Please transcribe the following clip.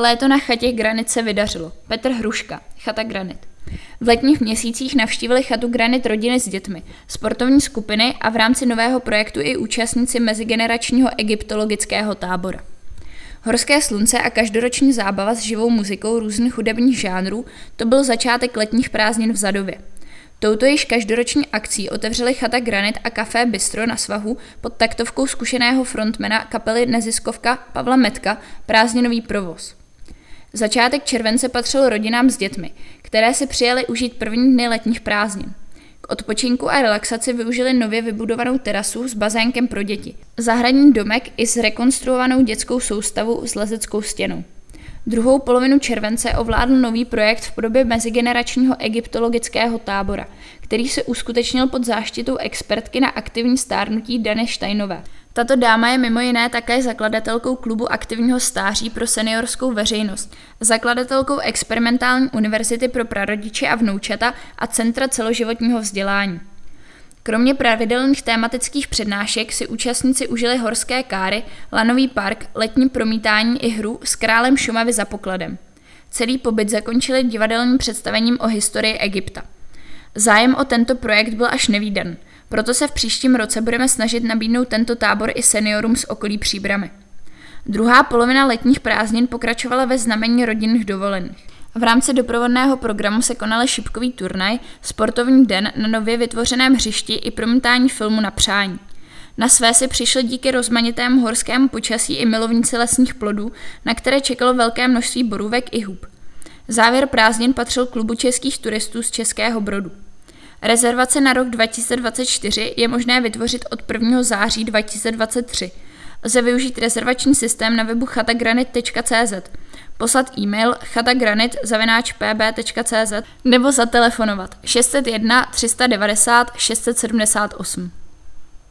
Léto na chatě Granit se vydařilo. Petr Hruška, chata Granit. V letních měsících navštívili chatu Granit rodiny s dětmi, sportovní skupiny a v rámci nového projektu i účastníci mezigeneračního egyptologického tábora. Horské slunce a každoroční zábava s živou muzikou různých hudebních žánrů to byl začátek letních prázdnin v Zadově. Touto již každoroční akcí otevřeli chata Granit a kafé Bistro na svahu pod taktovkou zkušeného frontmana kapely Neziskovka Pavla Metka prázdninový provoz. Začátek července patřil rodinám s dětmi, které si přijeli užít první dny letních prázdnin. K odpočinku a relaxaci využili nově vybudovanou terasu s bazénkem pro děti, zahradní domek i s rekonstruovanou dětskou soustavu s lezeckou stěnou. Druhou polovinu července ovládl nový projekt v podobě mezigeneračního egyptologického tábora, který se uskutečnil pod záštitou expertky na aktivní stárnutí Dany Steinové. Tato dáma je mimo jiné také zakladatelkou klubu aktivního stáří pro seniorskou veřejnost, zakladatelkou experimentální univerzity pro prarodiče a vnoučata a Centra celoživotního vzdělání. Kromě pravidelných tématických přednášek si účastníci užili horské káry, lanový park, letní promítání i hru s králem Šumavy za pokladem. Celý pobyt zakončili divadelním představením o historii Egypta. Zájem o tento projekt byl až nevýdan, proto se v příštím roce budeme snažit nabídnout tento tábor i seniorům z okolí Příbramy. Druhá polovina letních prázdnin pokračovala ve znamení rodinných dovolených. V rámci doprovodného programu se konaly šipkový turnaj, sportovní den na nově vytvořeném hřišti i promítání filmu na přání. Na své si přišli díky rozmanitému horskému počasí i milovníci lesních plodů, na které čekalo velké množství borůvek i hub. Závěr prázdnin patřil klubu českých turistů z Českého Brodu. Rezervace na rok 2024 je možné vytvořit od 1. září 2023. Lze využít rezervační systém na webu chatagranit.cz poslat e-mail chatagranit.pb.cz nebo zatelefonovat 601 390 678.